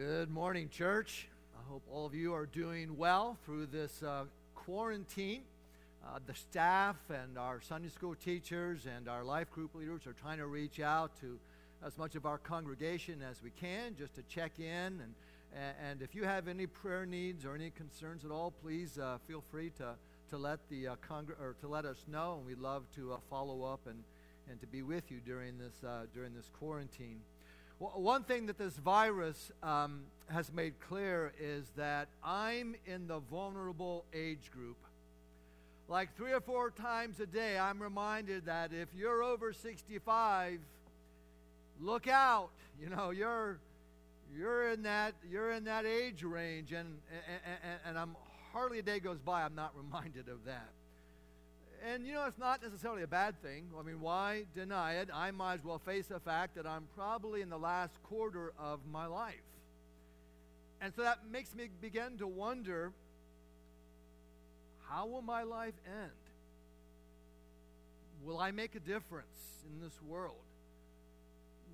Good morning, church. I hope all of you are doing well through this uh, quarantine. Uh, the staff and our Sunday school teachers and our life group leaders are trying to reach out to as much of our congregation as we can just to check in. And, and if you have any prayer needs or any concerns at all, please uh, feel free to, to, let the, uh, congr- or to let us know. And we'd love to uh, follow up and, and to be with you during this, uh, during this quarantine. One thing that this virus um, has made clear is that I'm in the vulnerable age group. Like three or four times a day, I'm reminded that if you're over 65, look out. You know, you're you're in that you're in that age range, and and, and, and I'm hardly a day goes by I'm not reminded of that. And you know, it's not necessarily a bad thing. I mean, why deny it? I might as well face the fact that I'm probably in the last quarter of my life. And so that makes me begin to wonder how will my life end? Will I make a difference in this world?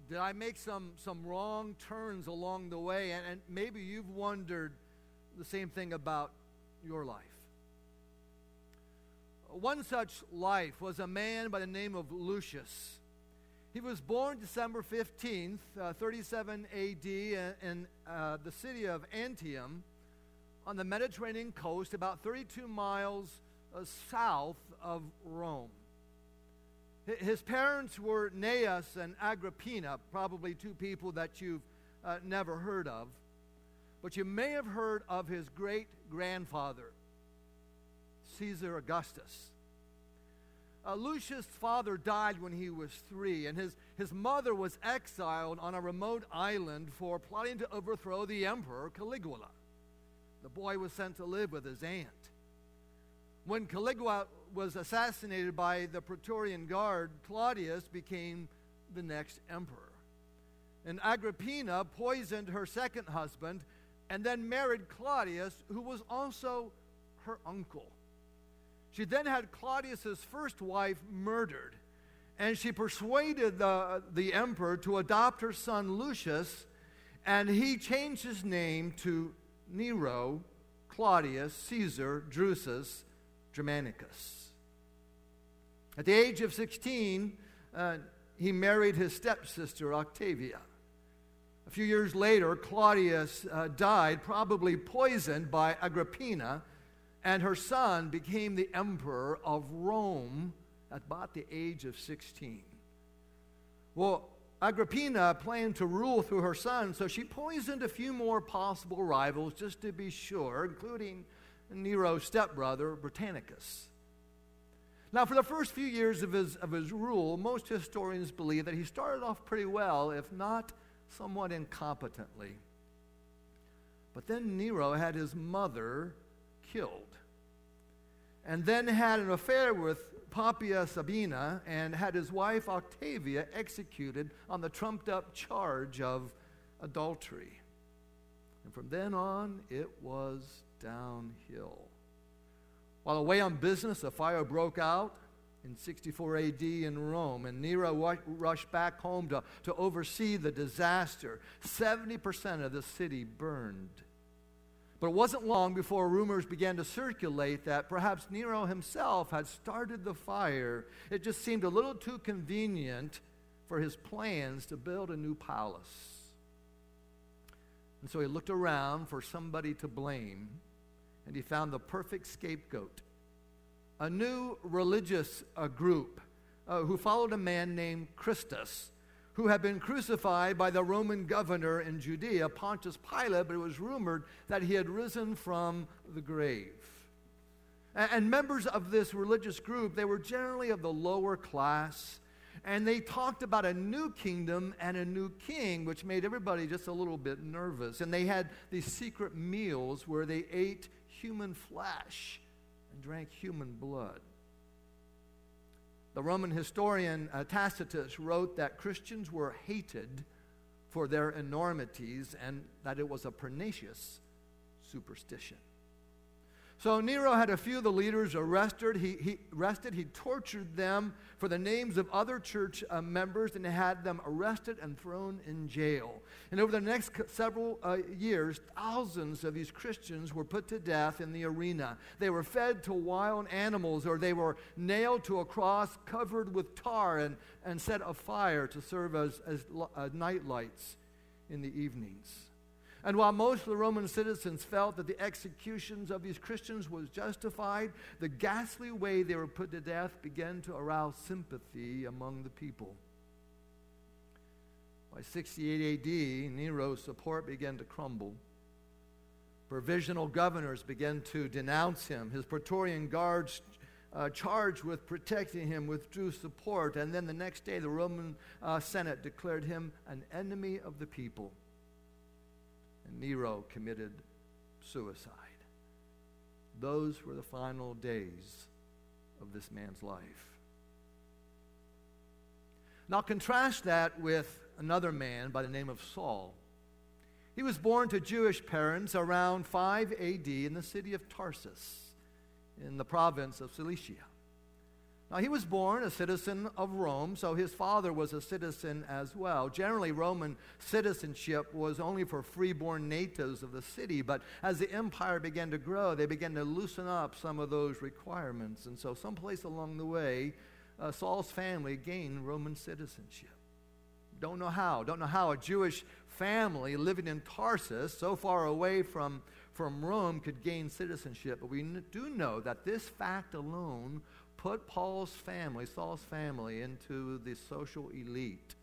Did I make some, some wrong turns along the way? And, and maybe you've wondered the same thing about your life. One such life was a man by the name of Lucius. He was born December 15th, uh, 37 AD, in, uh, the city of Antium on the Mediterranean coast, about 32 miles uh, south of Rome. His parents were Gnaeus and Agrippina, probably two people that you've uh, never heard of. But you may have heard of his great grandfather, Caesar Augustus. Uh, Lucius' father died when he was three, and his, his mother was exiled on a remote island for plotting to overthrow the emperor Caligula. The boy was sent to live with his aunt. When Caligula was assassinated by the Praetorian Guard, Claudius became the next emperor. And Agrippina poisoned her second husband and then married Claudius, who was also her uncle. She then had Claudius's first wife murdered, and she persuaded the, the emperor to adopt her son Lucius, and he changed his name to Nero, Claudius, Caesar, Drusus, Germanicus. At the age of 16, uh, he married his stepsister Octavia. A few years later, Claudius uh, died, probably poisoned by Agrippina, and her son became the emperor of Rome at about the age of 16. Well, Agrippina planned to rule through her son, so she poisoned a few more possible rivals just to be sure, including Nero's stepbrother, Britannicus. Now, for the first few years of his, of his rule, most historians believe that he started off pretty well, if not somewhat incompetently. But then Nero had his mother killed, and then had an affair with Poppaea Sabina and had his wife Octavia executed on the trumped up charge of adultery. And from then on, it was downhill. While away on business, a fire broke out in 64 AD in Rome, and Nero rushed back home to, to oversee the disaster. 70% of the city burned. But it wasn't long before rumors began to circulate that perhaps Nero himself had started the fire. It just seemed a little too convenient for his plans to build a new palace. And so he looked around for somebody to blame, and he found the perfect scapegoat a new religious uh, group uh, who followed a man named Christus who had been crucified by the Roman governor in Judea, Pontius Pilate, but it was rumored that he had risen from the grave. And, members of this religious group, they were generally of the lower class, and they talked about a new kingdom and a new king, which made everybody just a little bit nervous. And they had these secret meals where they ate human flesh and drank human blood. The Roman historian uh, Tacitus wrote that Christians were hated for their enormities and that it was a pernicious superstition. So Nero had a few of the leaders arrested. He, he arrested. He tortured them for the names of other church uh, members and had them arrested and thrown in jail. And over the next several uh, years, thousands of these Christians were put to death in the arena. They were fed to wild animals or they were nailed to a cross covered with tar and, and set afire to serve as, as uh, night lights in the evenings. And while most of the Roman citizens felt that the executions of these Christians was justified, the ghastly way they were put to death began to arouse sympathy among the people. By 68 AD, Nero's support began to crumble. Provisional governors began to denounce him. His Praetorian guards uh, charged with protecting him withdrew support. And then the next day, the Roman uh, Senate declared him an enemy of the people and Nero committed suicide. Those were the final days of this man's life. Now, contrast that with another man by the name of Saul. He was born to Jewish parents around 5 AD in the city of Tarsus in the province of Cilicia. Now, he was born a citizen of Rome, so his father was a citizen as well. Generally, Roman citizenship was only for freeborn natives of the city, but as the empire began to grow, they began to loosen up some of those requirements. And so, someplace along the way, uh, Saul's family gained Roman citizenship. Don't know how. Don't know how a Jewish family living in Tarsus, so far away from, from Rome, could gain citizenship. But we do know that this fact alone put Paul's family, Saul's family, into the social elite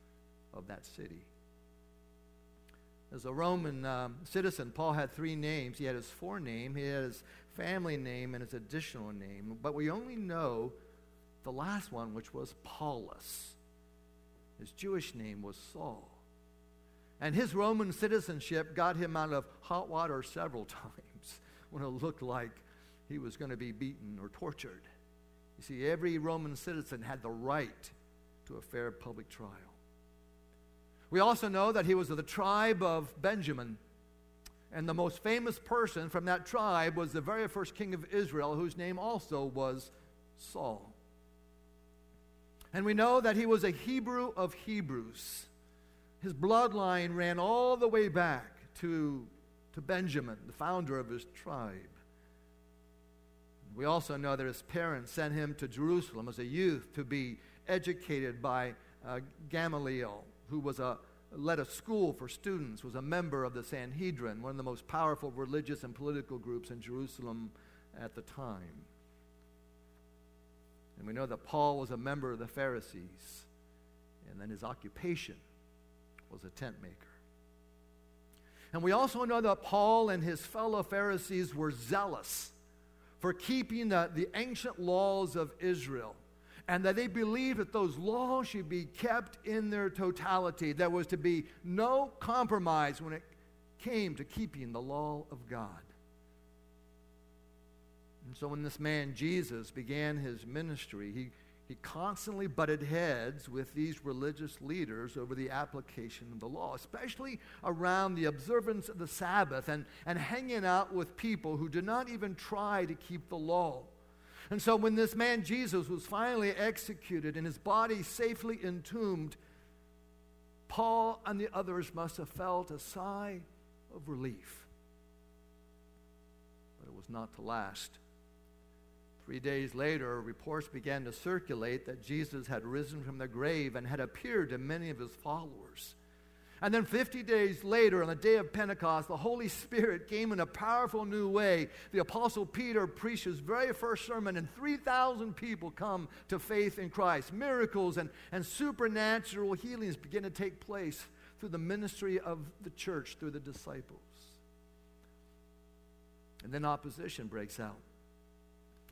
of that city. As a Roman um, citizen, Paul had three names. He had his forename, he had his family name, and his additional name. But we only know the last one, which was Paulus. His Jewish name was Saul. And his Roman citizenship got him out of hot water several times when it looked like he was going to be beaten or tortured. You see, every Roman citizen had the right to a fair public trial. We also know that he was of the tribe of Benjamin. And the most famous person from that tribe was the very first king of Israel, whose name also was Saul. And we know that he was a Hebrew of Hebrews. His bloodline ran all the way back to, to Benjamin, the founder of his tribe. We also know that his parents sent him to Jerusalem as a youth to be educated by uh, Gamaliel, who was a, led a school for students, was a member of the Sanhedrin, one of the most powerful religious and political groups in Jerusalem at the time. And we know that Paul was a member of the Pharisees, and then his occupation was a tent maker. And we also know that Paul and his fellow Pharisees were zealous for keeping the, the ancient laws of Israel and that they believed that those laws should be kept in their totality. There was to be no compromise when it came to keeping the law of God. And so when this man Jesus began his ministry, he he constantly butted heads with these religious leaders over the application of the law, especially around the observance of the Sabbath and, and hanging out with people who did not even try to keep the law. And so when this man Jesus was finally executed and his body safely entombed, Paul and the others must have felt a sigh of relief. But it was not to last. Three days later, reports began to circulate that Jesus had risen from the grave and had appeared to many of his followers. And then 50 days later, on the day of Pentecost, the Holy Spirit came in a powerful new way. The Apostle Peter preached his very first sermon, and 3,000 people come to faith in Christ. Miracles and, and supernatural healings begin to take place through the ministry of the church, through the disciples. And then opposition breaks out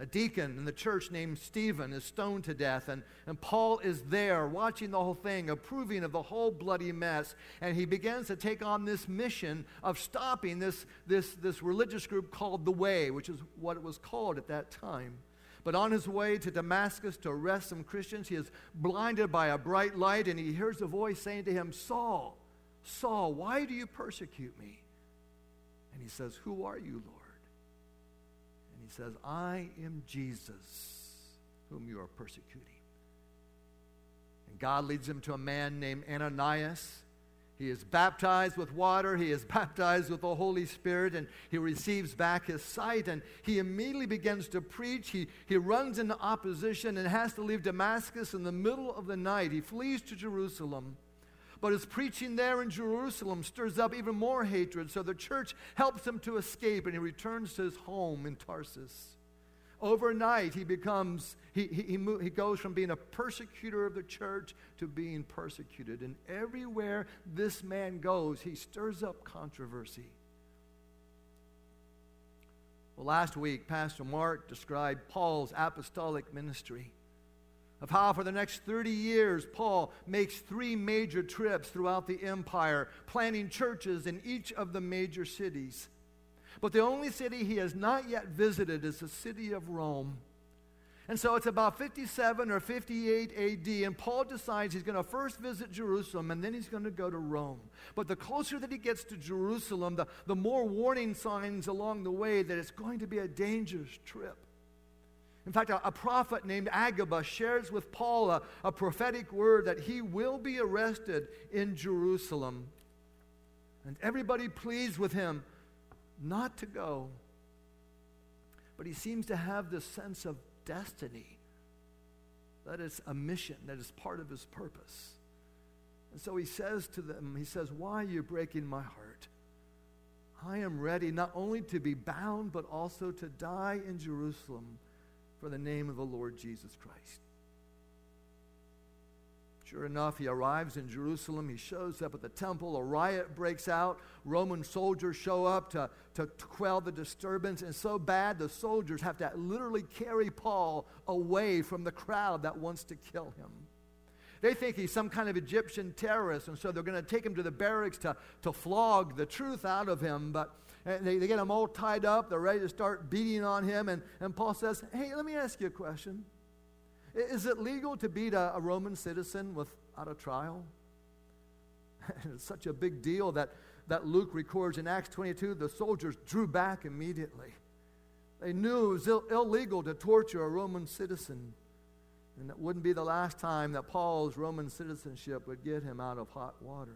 a deacon in the church named Stephen is stoned to death, and, and Paul is there watching the whole thing, approving of the whole bloody mess, and he begins to take on this mission of stopping this, this, this religious group called the Way, which is what it was called at that time. But on his way to Damascus to arrest some Christians, he is blinded by a bright light, and he hears a voice saying to him, Saul, Saul, why do you persecute me? And he says, Who are you, Lord? Says, I am Jesus, whom you are persecuting. And God leads him to a man named Ananias. He is baptized with water. He is baptized with the Holy Spirit, and he receives back his sight. And he immediately begins to preach. He, he runs into opposition and has to leave Damascus in the middle of the night. He flees to Jerusalem. But his preaching there in Jerusalem stirs up even more hatred. So the church helps him to escape, and he returns to his home in Tarsus. Overnight, he becomes, he, he, he, he goes from being a persecutor of the church to being persecuted. And everywhere this man goes, he stirs up controversy. Well, last week, Pastor Mark described Paul's apostolic ministry of how for the next 30 years, Paul makes three major trips throughout the empire, planting churches in each of the major cities. But the only city he has not yet visited is the city of Rome. And so it's about 57 or 58 AD, and Paul decides he's going to first visit Jerusalem and then he's going to go to Rome. But the closer that he gets to Jerusalem, the, the more warning signs along the way that it's going to be a dangerous trip. In fact, a, a prophet named Agabus shares with Paul a, a prophetic word that he will be arrested in Jerusalem. And everybody pleads with him not to go. But he seems to have this sense of destiny that is a mission, that is part of his purpose. And so he says to them, he says, Why are you breaking my heart? I am ready not only to be bound, but also to die in Jerusalem for the name of the Lord Jesus Christ. Sure enough, he arrives in Jerusalem. He shows up at the temple. A riot breaks out. Roman soldiers show up to, to, quell the disturbance. And so bad, the soldiers have to literally carry Paul away from the crowd that wants to kill him. They think he's some kind of Egyptian terrorist, and so they're going to take him to the barracks to, to flog the truth out of him. But they, they get him all tied up. They're ready to start beating on him. And, and Paul says, Hey, let me ask you a question. Is it legal to beat a, a Roman citizen without a trial? it's such a big deal that, that Luke records in Acts 22 the soldiers drew back immediately. They knew it was Ill- illegal to torture a Roman citizen. And it wouldn't be the last time that Paul's Roman citizenship would get him out of hot water.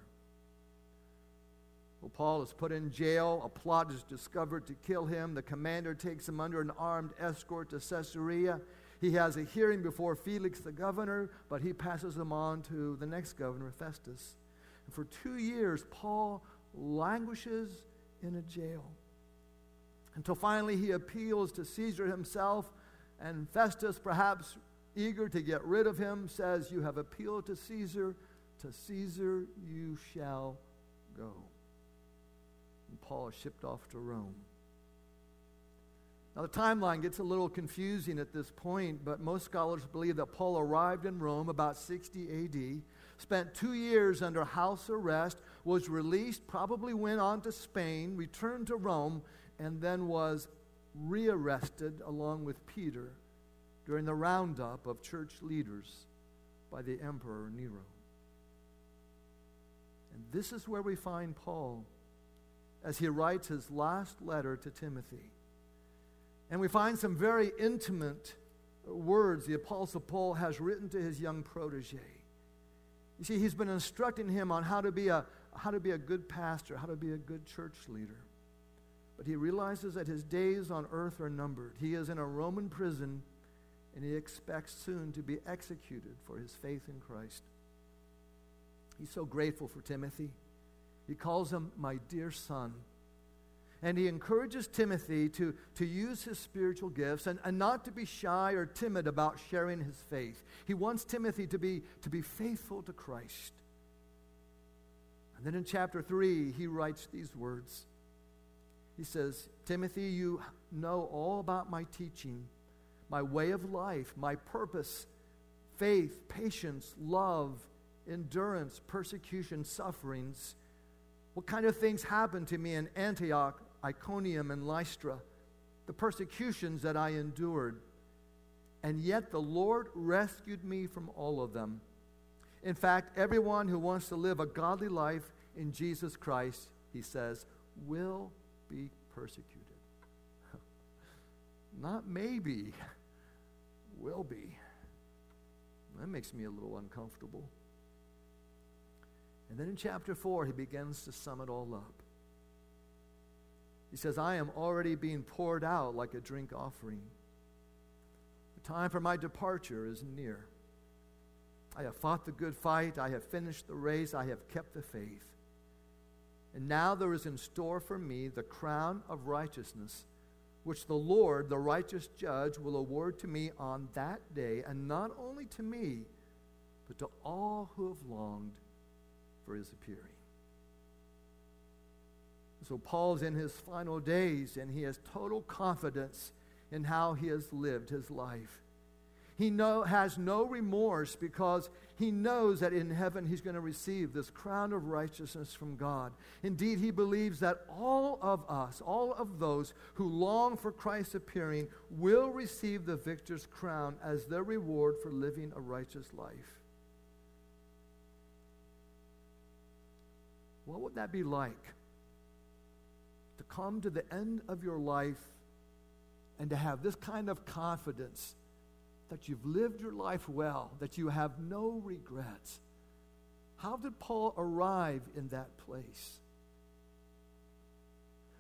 Well, Paul is put in jail. A plot is discovered to kill him. The commander takes him under an armed escort to Caesarea. He has a hearing before Felix the governor, but he passes him on to the next governor, Festus. And for two years, Paul languishes in a jail until finally he appeals to Caesar himself, and Festus, perhaps eager to get rid of him, says, You have appealed to Caesar, to Caesar you shall go. And Paul is shipped off to Rome. Now, the timeline gets a little confusing at this point, but most scholars believe that Paul arrived in Rome about 60 AD, spent two years under house arrest, was released, probably went on to Spain, returned to Rome, and then was rearrested along with Peter during the roundup of church leaders by the Emperor Nero. And this is where we find Paul as he writes his last letter to Timothy. And we find some very intimate words the Apostle Paul has written to his young protege. You see, he's been instructing him on how to be a, how to be a good pastor, how to be a good church leader. But he realizes that his days on earth are numbered. He is in a Roman prison, and he expects soon to be executed for his faith in Christ. He's so grateful for Timothy. He calls him my dear son. And he encourages Timothy to, to use his spiritual gifts and, and not to be shy or timid about sharing his faith. He wants Timothy to be, to be faithful to Christ. And then in chapter 3, he writes these words. He says, Timothy, you know all about my teaching, my way of life, my purpose, faith, patience, love, endurance, persecution, sufferings what kind of things happened to me in Antioch, Iconium, and Lystra, the persecutions that I endured. And yet the Lord rescued me from all of them. In fact, everyone who wants to live a godly life in Jesus Christ, he says, will be persecuted. not maybe, will be. That makes me a little uncomfortable. And then in chapter 4, he begins to sum it all up. He says, I am already being poured out like a drink offering. The time for my departure is near. I have fought the good fight. I have finished the race. I have kept the faith. And now there is in store for me the crown of righteousness, which the Lord, the righteous judge, will award to me on that day, and not only to me, but to all who have longed for his appearing. So Paul's in his final days, and he has total confidence in how he has lived his life. He know, has no remorse because he knows that in heaven he's going to receive this crown of righteousness from God. Indeed, he believes that all of us, all of those who long for Christ's appearing, will receive the victor's crown as their reward for living a righteous life. What would that be like? To come to the end of your life and to have this kind of confidence that you've lived your life well, that you have no regrets. How did Paul arrive in that place?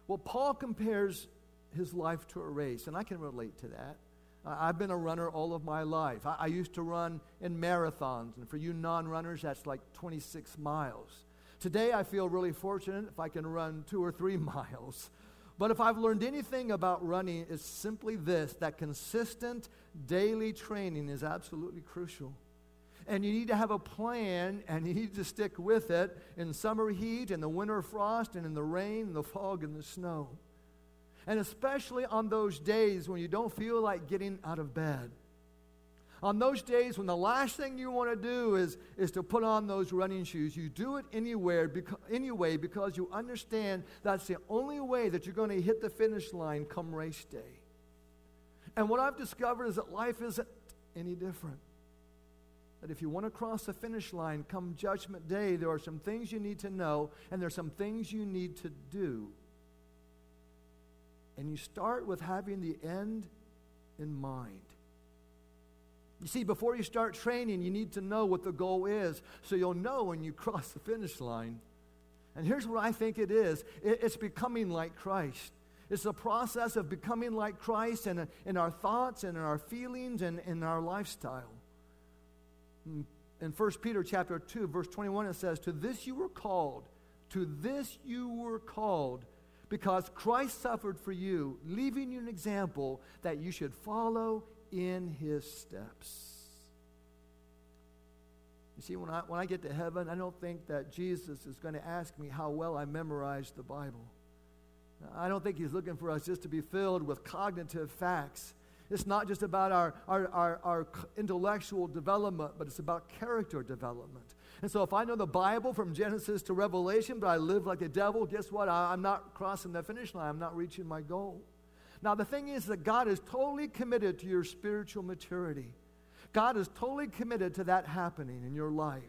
Well, Paul compares his life to a race, and I can relate to that. I've been a runner all of my life. I, used to run in marathons, and for you non runners, that's like 26 miles. Today, I feel really fortunate if I can run two or three miles. But if I've learned anything about running, it's simply this that consistent daily training is absolutely crucial. And you need to have a plan and you need to stick with it in summer heat, in the winter frost, and in the rain, the fog, and the snow. And especially on those days when you don't feel like getting out of bed. On those days when the last thing you want to do is, is to put on those running shoes, you do it anywhere, beca- anyway because you understand that's the only way that you're going to hit the finish line come race day. And what I've discovered is that life isn't any different. That if you want to cross the finish line come judgment day, there are some things you need to know and there are some things you need to do. And you start with having the end in mind. You see, before you start training, you need to know what the goal is so you'll know when you cross the finish line. And here's what I think it is it's becoming like Christ. It's a process of becoming like Christ in, in our thoughts and in our feelings and in our lifestyle. Hmm. In 1 Peter chapter 2, verse 21, it says, To this you were called, to this you were called, because Christ suffered for you, leaving you an example that you should follow in his steps. You see, when I, when I get to heaven, I don't think that Jesus is going to ask me how well I memorized the Bible. I don't think he's looking for us just to be filled with cognitive facts. It's not just about our, our, our, our intellectual development, but it's about character development. And so if I know the Bible from Genesis to Revelation, but I live like the devil, guess what? I, I'm not crossing the finish line. I'm not reaching my goal. Now, the thing is that God is totally committed to your spiritual maturity. God is totally committed to that happening in your life.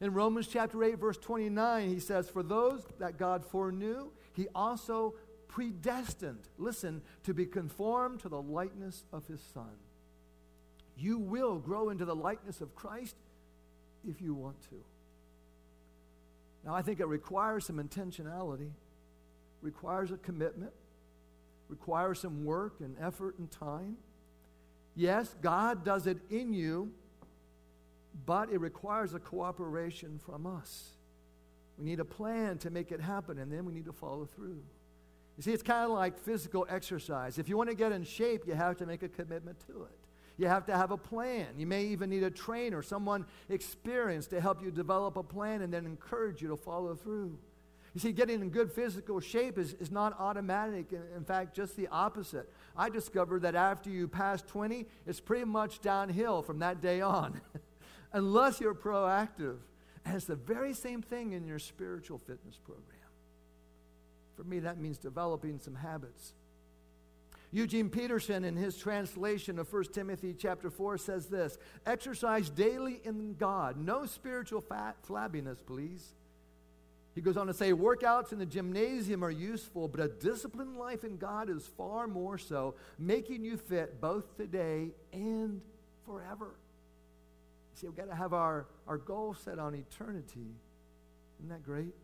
In Romans chapter 8, verse 29, he says, For those that God foreknew, he also predestined, listen, to be conformed to the likeness of his Son. You will grow into the likeness of Christ if you want to. Now, I think it requires some intentionality, requires a commitment, requires some work and effort and time. Yes, God does it in you, but it requires a cooperation from us. We need a plan to make it happen, and then we need to follow through. You see, it's kind of like physical exercise. If you want to get in shape, you have to make a commitment to it. You have to have a plan. You may even need a trainer, someone experienced to help you develop a plan and then encourage you to follow through. You see, getting in good physical shape is, is not automatic. In fact, just the opposite. I discovered that after you pass 20, it's pretty much downhill from that day on, unless you're proactive. And it's the very same thing in your spiritual fitness program. For me, that means developing some habits. Eugene Peterson, in his translation of 1 Timothy chapter 4, says this Exercise daily in God. No spiritual fat, flabbiness, please He goes on to say, workouts in the gymnasium are useful, but a disciplined life in God is far more so, making you fit both today and forever. See, we've got to have our, our goal set on eternity. Isn't that great?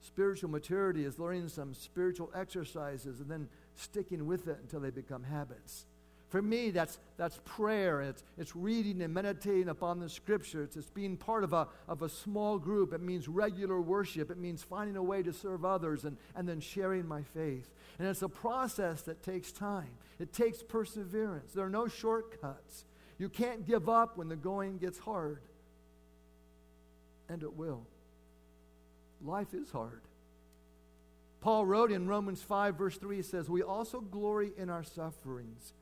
Spiritual maturity is learning some spiritual exercises and then sticking with it until they become habits. For me, that's, that's prayer. It's, it's reading and meditating upon the scriptures. It's being part of a, of a small group. It means regular worship. It means finding a way to serve others and, and then sharing my faith. And it's a process that takes time, it takes perseverance. There are no shortcuts. You can't give up when the going gets hard. And it will. Life is hard. Paul wrote in Romans 5, verse 3, he says, We also glory in our sufferings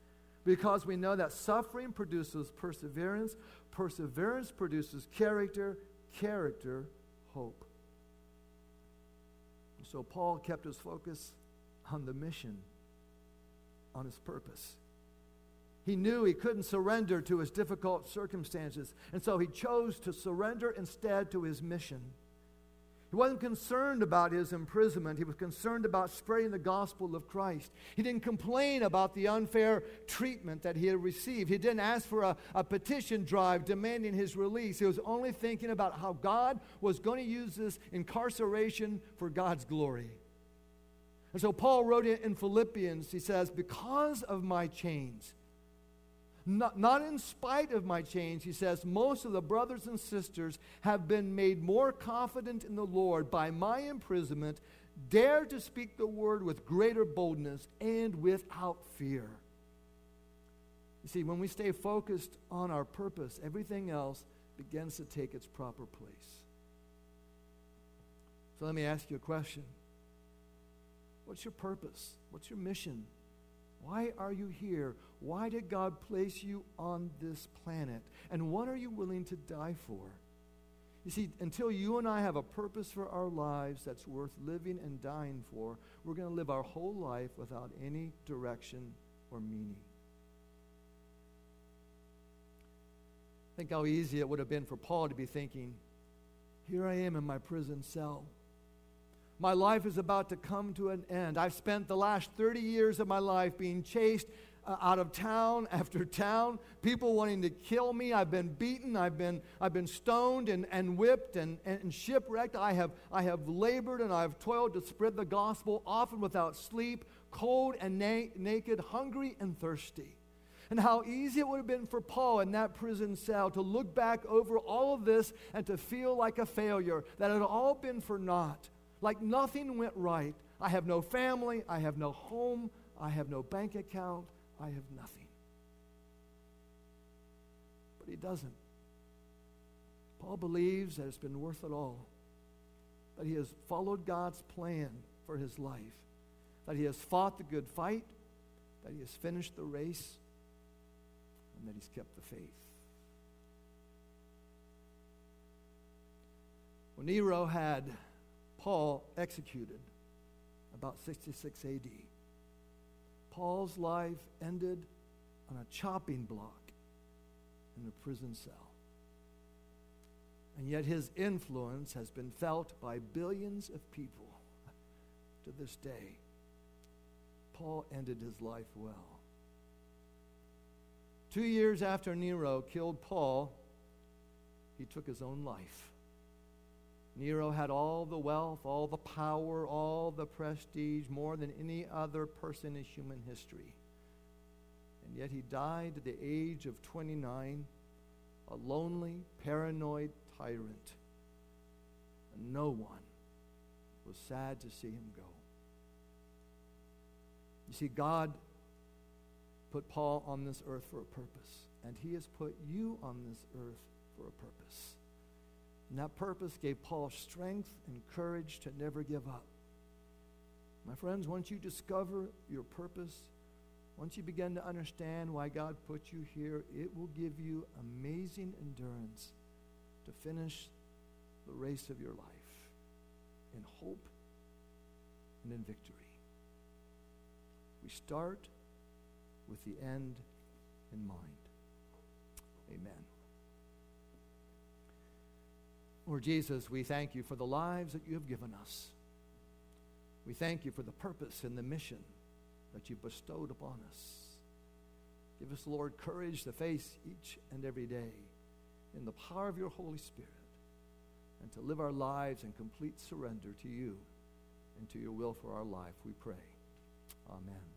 because we know that suffering produces perseverance, perseverance produces character, character, hope. So Paul kept his focus on the mission, on his purpose. He knew he couldn't surrender to his difficult circumstances, and so he chose to surrender instead to his mission. He wasn't concerned about his imprisonment. He was concerned about spreading the gospel of Christ. He didn't complain about the unfair treatment that he had received. He didn't ask for a, a petition drive demanding his release. He was only thinking about how God was going to use this incarceration for God's glory. And so Paul wrote it in Philippians. He says, Because of my chains, not, not in spite of my change, he says, most of the brothers and sisters have been made more confident in the Lord by my imprisonment, dare to speak the word with greater boldness and without fear. You see, when we stay focused on our purpose, everything else begins to take its proper place. So let me ask you a question What's your purpose? What's your mission? Why are you here? Why did God place you on this planet? And what are you willing to die for? You see, until you and I have a purpose for our lives that's worth living and dying for, we're going to live our whole life without any direction or meaning. Think how easy it would have been for Paul to be thinking, Here I am in my prison cell. My life is about to come to an end. I've spent the last 30 years of my life being chased uh, out of town after town, people wanting to kill me. I've been beaten, I've been, I've been stoned and, and whipped and, and shipwrecked. I have, I have labored and I've toiled to spread the gospel, often without sleep, cold and na- naked, hungry and thirsty. And how easy it would have been for Paul in that prison cell to look back over all of this and to feel like a failure, that it had all been for naught like nothing went right. I have no family, I have no home, I have no bank account, I have nothing. But he doesn't. Paul believes that it's been worth it all, that he has followed God's plan for his life, that he has fought the good fight, that he has finished the race, and that he's kept the faith. When Nero had Paul executed about 66 AD. Paul's life ended on a chopping block in a prison cell. And yet his influence has been felt by billions of people to this day. Paul ended his life well. Two years after Nero killed Paul, he took his own life. Nero had all the wealth, all the power, all the prestige, more than any other person in human history. And yet he died at the age of 29, a lonely, paranoid tyrant. And no one was sad to see him go. You see, God put Paul on this earth for a purpose, and he has put you on this earth for a purpose. And that purpose gave Paul strength and courage to never give up. My friends, once you discover your purpose, once you begin to understand why God put you here, it will give you amazing endurance to finish the race of your life in hope and in victory. We start with the end in mind. Amen. Lord Jesus, we thank you for the lives that you have given us. We thank you for the purpose and the mission that you bestowed upon us. Give us, Lord, courage to face each and every day in the power of your Holy Spirit and to live our lives in complete surrender to you and to your will for our life, we pray. Amen.